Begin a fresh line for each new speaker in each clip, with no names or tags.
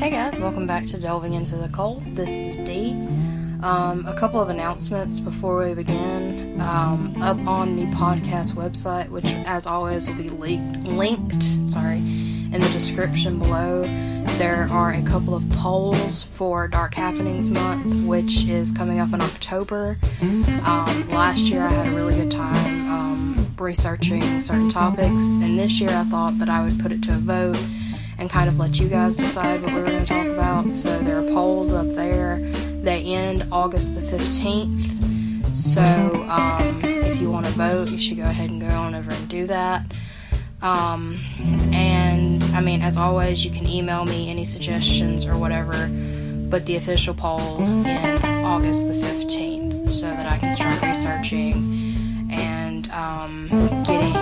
Hey guys, welcome back to Delving into the Cult. This is Dee. Um, a couple of announcements before we begin. Um, up on the podcast website, which as always will be linked, linked, sorry, in the description below. There are a couple of polls for Dark Happenings Month, which is coming up in October. Um, last year I had a really good time um, researching certain topics, and this year I thought that I would put it to a vote and kind of let you guys decide what we were going to talk about. So there are polls up there. They end August the 15th. So um, if you want to vote, you should go ahead and go on over and do that. Um, and I mean, as always, you can email me any suggestions or whatever, but the official polls in August the 15th so that I can start researching and um, getting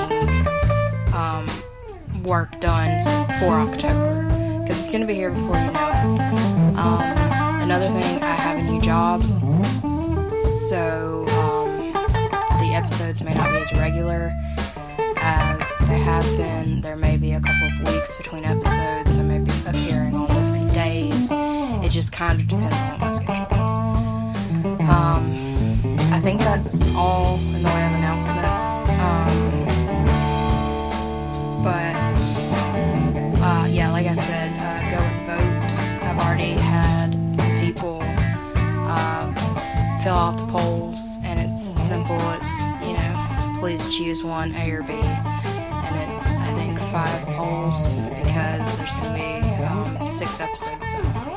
work done for October because it's going to be here before you know it. Um, another thing, I have a new job, so um, the episodes may not be as regular as they have been. There may be a couple of weeks between episodes. I may be appearing on different days. It just kind of depends on what my schedule is. Um, I think that's all in the way of announcements. Um, but uh, yeah, like I said, uh, go and vote. I've already had some people uh, fill out the polls, and it's simple. It's you know, please choose one, A or B, and it's I think five polls because there's going to be um, six episodes though.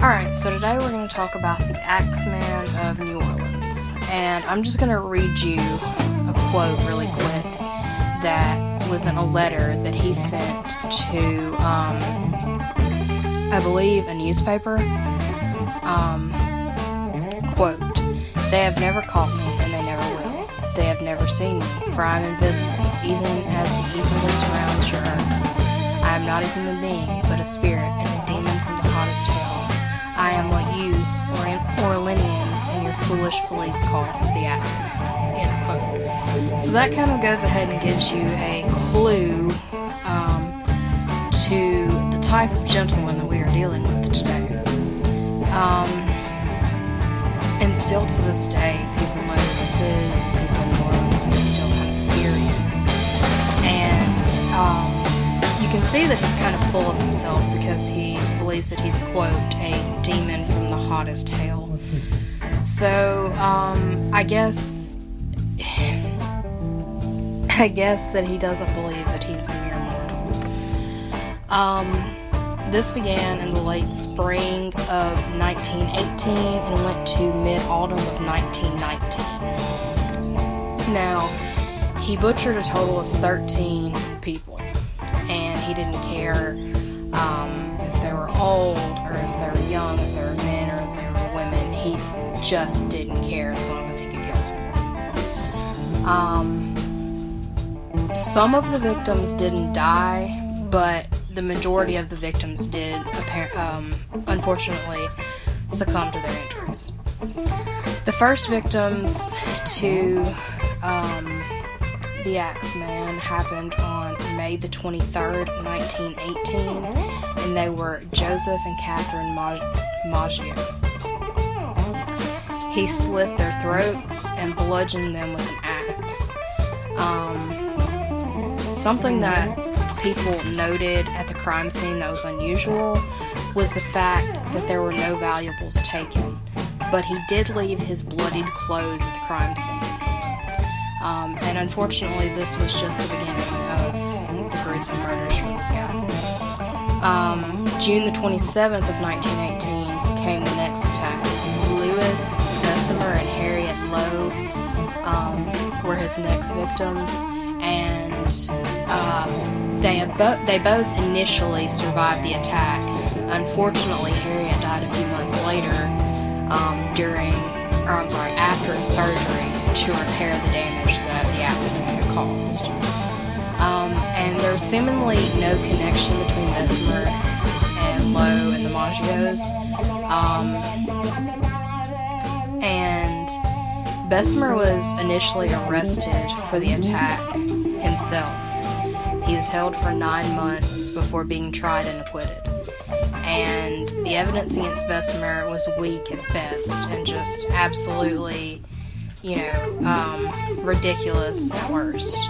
All right, so today we're going to talk about the Axeman of New Orleans, and I'm just going to read you a quote really quick that was in a letter that he sent to, um, I believe, a newspaper. Um, quote, They have never caught me, and they never will. They have never seen me, for I am invisible, even as the ether that surrounds your earth. I am not a human being, but a spirit and a demon from the hottest hell. I am what you, Orleanians, and your foolish police call the Axeman. End quote. So that kind of goes ahead and gives you a clue um, to the type of gentleman that we are dealing with today. Um, and still to this day, people know who this is, and people in New Orleans still kind of fear him. And um, you can see that he's kind of full of himself because he believes that he's, quote, a demon from the hottest hell. So, um, I guess I guess that he doesn't believe that he's a mere mortal. Um, this began in the late spring of 1918 and went to mid autumn of 1919. Now, he butchered a total of 13 people, and he didn't care um, if they were old or if they were young, if they were men or if they were women. He just didn't care as long as he could kill someone. Um, some of the victims didn't die, but the majority of the victims did, um, unfortunately, succumb to their injuries. The first victims to um, the Axeman happened on May the 23rd, 1918, and they were Joseph and Catherine Maggio. He slit their throats and bludgeoned them with an axe. Um, Something that people noted at the crime scene that was unusual was the fact that there were no valuables taken, but he did leave his bloodied clothes at the crime scene. Um, and unfortunately, this was just the beginning of the gruesome murders for this guy. Um, June the 27th of 1918 came the next attack. Lewis, Besumer, and Harriet Lowe um, were his next victims, um, they, bo- they both initially survived the attack. Unfortunately, Harriet died a few months later um, during, or I'm sorry, after a surgery to repair the damage that the accident had caused. Um, and there's seemingly no connection between Besumer and Lowe and the Maggios. Um, and Besumer was initially arrested for the attack himself. He was held for nine months before being tried and acquitted. and the evidence against Besumer was weak at best and just absolutely, you know, um, ridiculous at worst.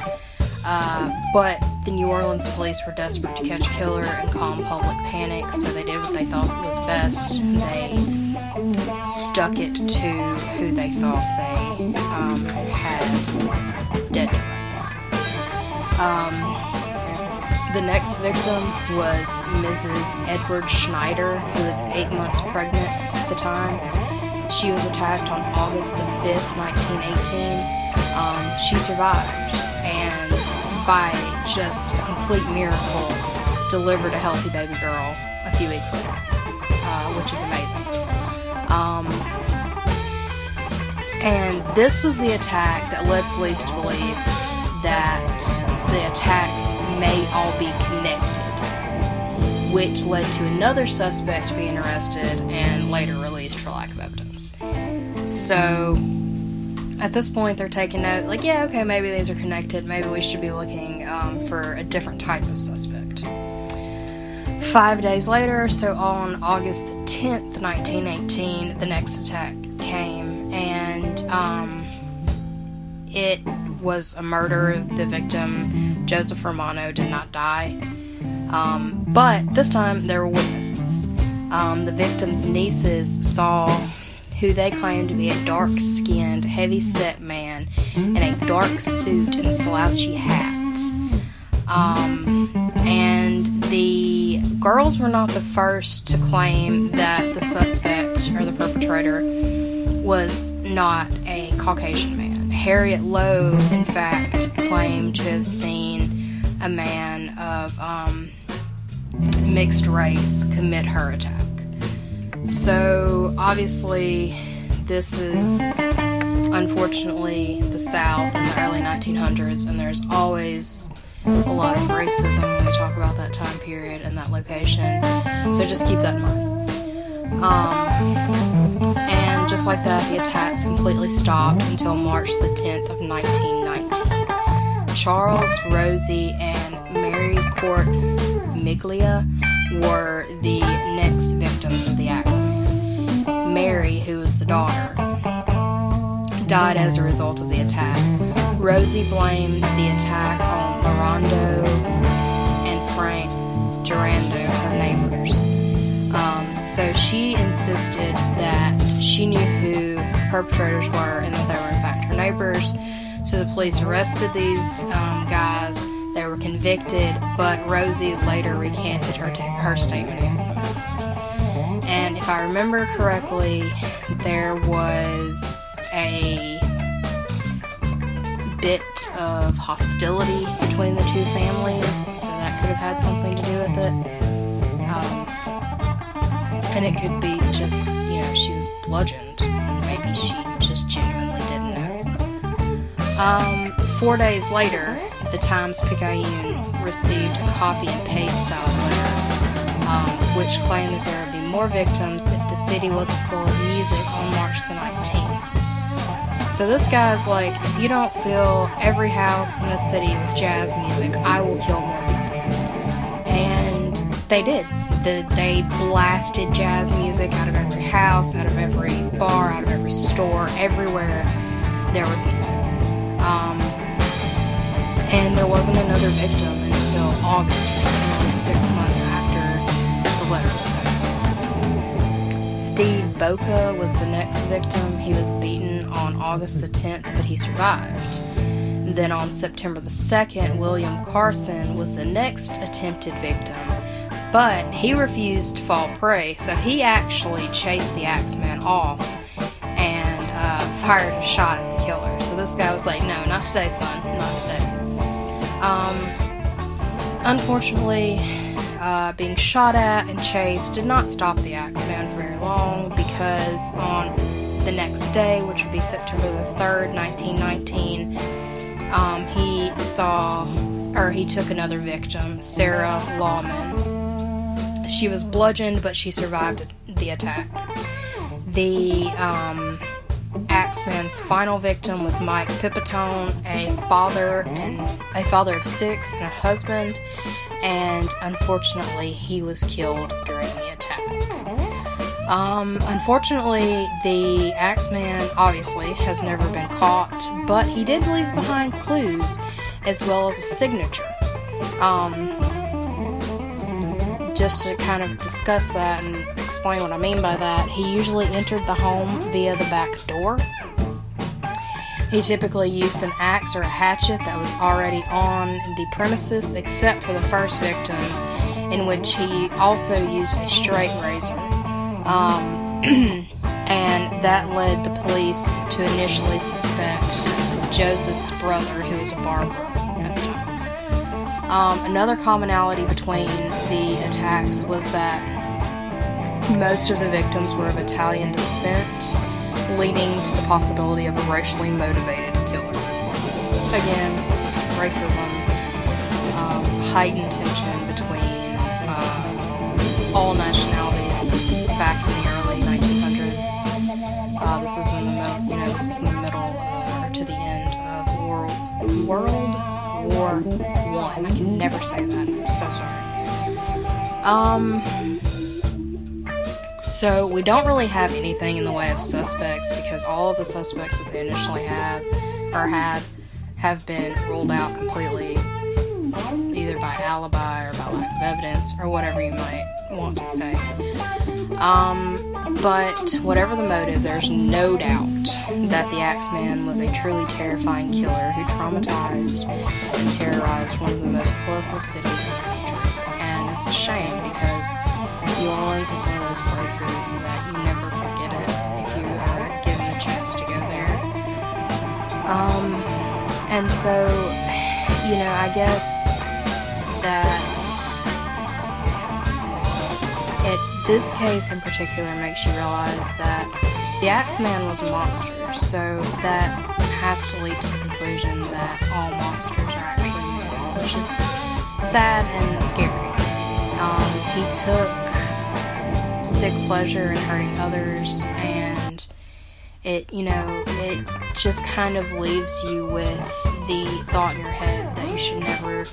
Uh, but the New Orleans police were desperate to catch a killer and calm public panic, so they did what they thought was best. They stuck it to who they thought they um, Um, the next victim was Mrs. Edward Schneider, who was eight months pregnant at the time. She was attacked on August the 5th, 1918. Um, she survived and by just a complete miracle, delivered a healthy baby girl a few weeks later, uh, which is amazing. Um, and this was the attack that led police to believe that the attacks may all be connected, which led to another suspect being arrested and later released for lack of evidence. So, at this point, they're taking note, like, yeah, okay, maybe these are connected. Maybe we should be looking um, for a different type of suspect. Five days later, so on August 10th, 1918, the next attack came, and um, it was a murder. The victim, Joseph Romano, did not die. Um, but this time, there were witnesses. Um, the victim's nieces saw who they claimed to be a dark skinned, heavy set man in a dark suit and slouchy hat. Um, and the girls were not the first to claim that the suspect or the perpetrator was not a Caucasian man. Harriet Lowe, in fact, claimed to have seen a man of um, mixed race commit her attack. So, obviously, this is unfortunately the South in the early 1900s, and there's always a lot of racism when we talk about that time period and that location. So, just keep that in mind. Um, just like that, the attacks completely stopped until March the 10th of 1919. Charles, Rosie, and Mary Court Miglia were the next victims of the Axeman. Mary, who was the daughter, died as a result of the attack. Rosie blamed the attack on Larondo and Frank Durando, her neighbors. So she insisted that she knew who the perpetrators were and that they were, in fact, her neighbors. So the police arrested these um, guys they were convicted, but Rosie later recanted her, her statement against them. And if I remember correctly, there was a bit of hostility between the two families, so that could have had something to do with it. Um, and it could be just, you know, she was bludgeoned. Maybe she just genuinely didn't know. Um, four days later, the Times Picayune received a copy and paste style letter, um, which claimed that there would be more victims if the city wasn't full of music on March the 19th. So this guy's like, if you don't fill every house in the city with jazz music, I will kill more people. And they did. The, they blasted jazz music out of every house, out of every bar, out of every store, everywhere there was music. Um, and there wasn't another victim until August, which was six months after the letter was sent. Steve Boca was the next victim. He was beaten on August the 10th, but he survived. Then on September the 2nd, William Carson was the next attempted victim, but he refused to fall prey, so he actually chased the Axeman off and uh, fired a shot at the killer. So this guy was like, No, not today, son, not today. Um, unfortunately, uh, being shot at and chased did not stop the Axeman for very long because on the next day, which would be September the 3rd, 1919, um, he saw, or he took another victim, Sarah Laumann. She was bludgeoned, but she survived the attack. The um, Axeman's final victim was Mike Pepitone, a father and a father of six and a husband. and unfortunately, he was killed during the attack. Um, unfortunately, the Axeman obviously has never been caught, but he did leave behind clues as well as a signature. Um, just to kind of discuss that and explain what I mean by that, he usually entered the home via the back door. He typically used an axe or a hatchet that was already on the premises, except for the first victims, in which he also used a straight razor. Um, and that led the police to initially suspect Joseph's brother, who was a barber. Um, another commonality between the attacks was that most of the victims were of Italian descent, leading to the possibility of a racially motivated killer. Again, racism, um, heightened tension between uh, all nationalities back in the early 1900s. Uh, this is in the middle, you know, this is in the middle uh, or to the end of World World One. I. Can never say that. I'm so sorry. Um. So we don't really have anything in the way of suspects because all the suspects that they initially have or had have been ruled out completely, either by alibi or by evidence or whatever you might want to say. Um, but whatever the motive, there's no doubt that the Axeman was a truly terrifying killer who traumatized and terrorized one of the most colorful cities in the country. And it's a shame because New Orleans is one of those places that you never forget it if you are given a chance to go there. Um, and so, you know, I guess that this case in particular makes you realize that the Axeman was a monster, so that has to lead to the conclusion that all monsters are actually men, which is sad and scary. Um, he took sick pleasure in hurting others and it you know it just kind of leaves you with the thought in your head that you should never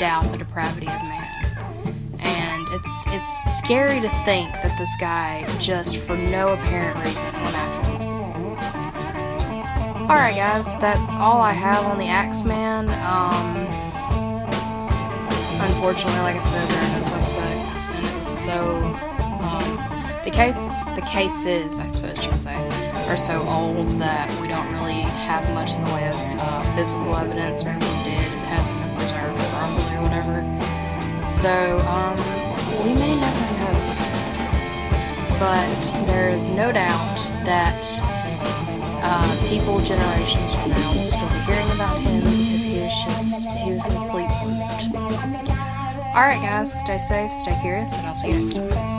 doubt the depravity of man it's it's scary to think that this guy just for no apparent reason went after these people alright guys that's all i have on the axeman um unfortunately like i said there are no suspects and it was so the case, the cases, I suppose you could say, are so old that we don't really have much in the way of uh, physical evidence, or we did, it hasn't been preserved or whatever. So, um, we may never know but there is no doubt that uh, people generations from now will still be hearing about him because he was just, he was a complete brute. Alright, guys, stay safe, stay curious, and I'll see you next time.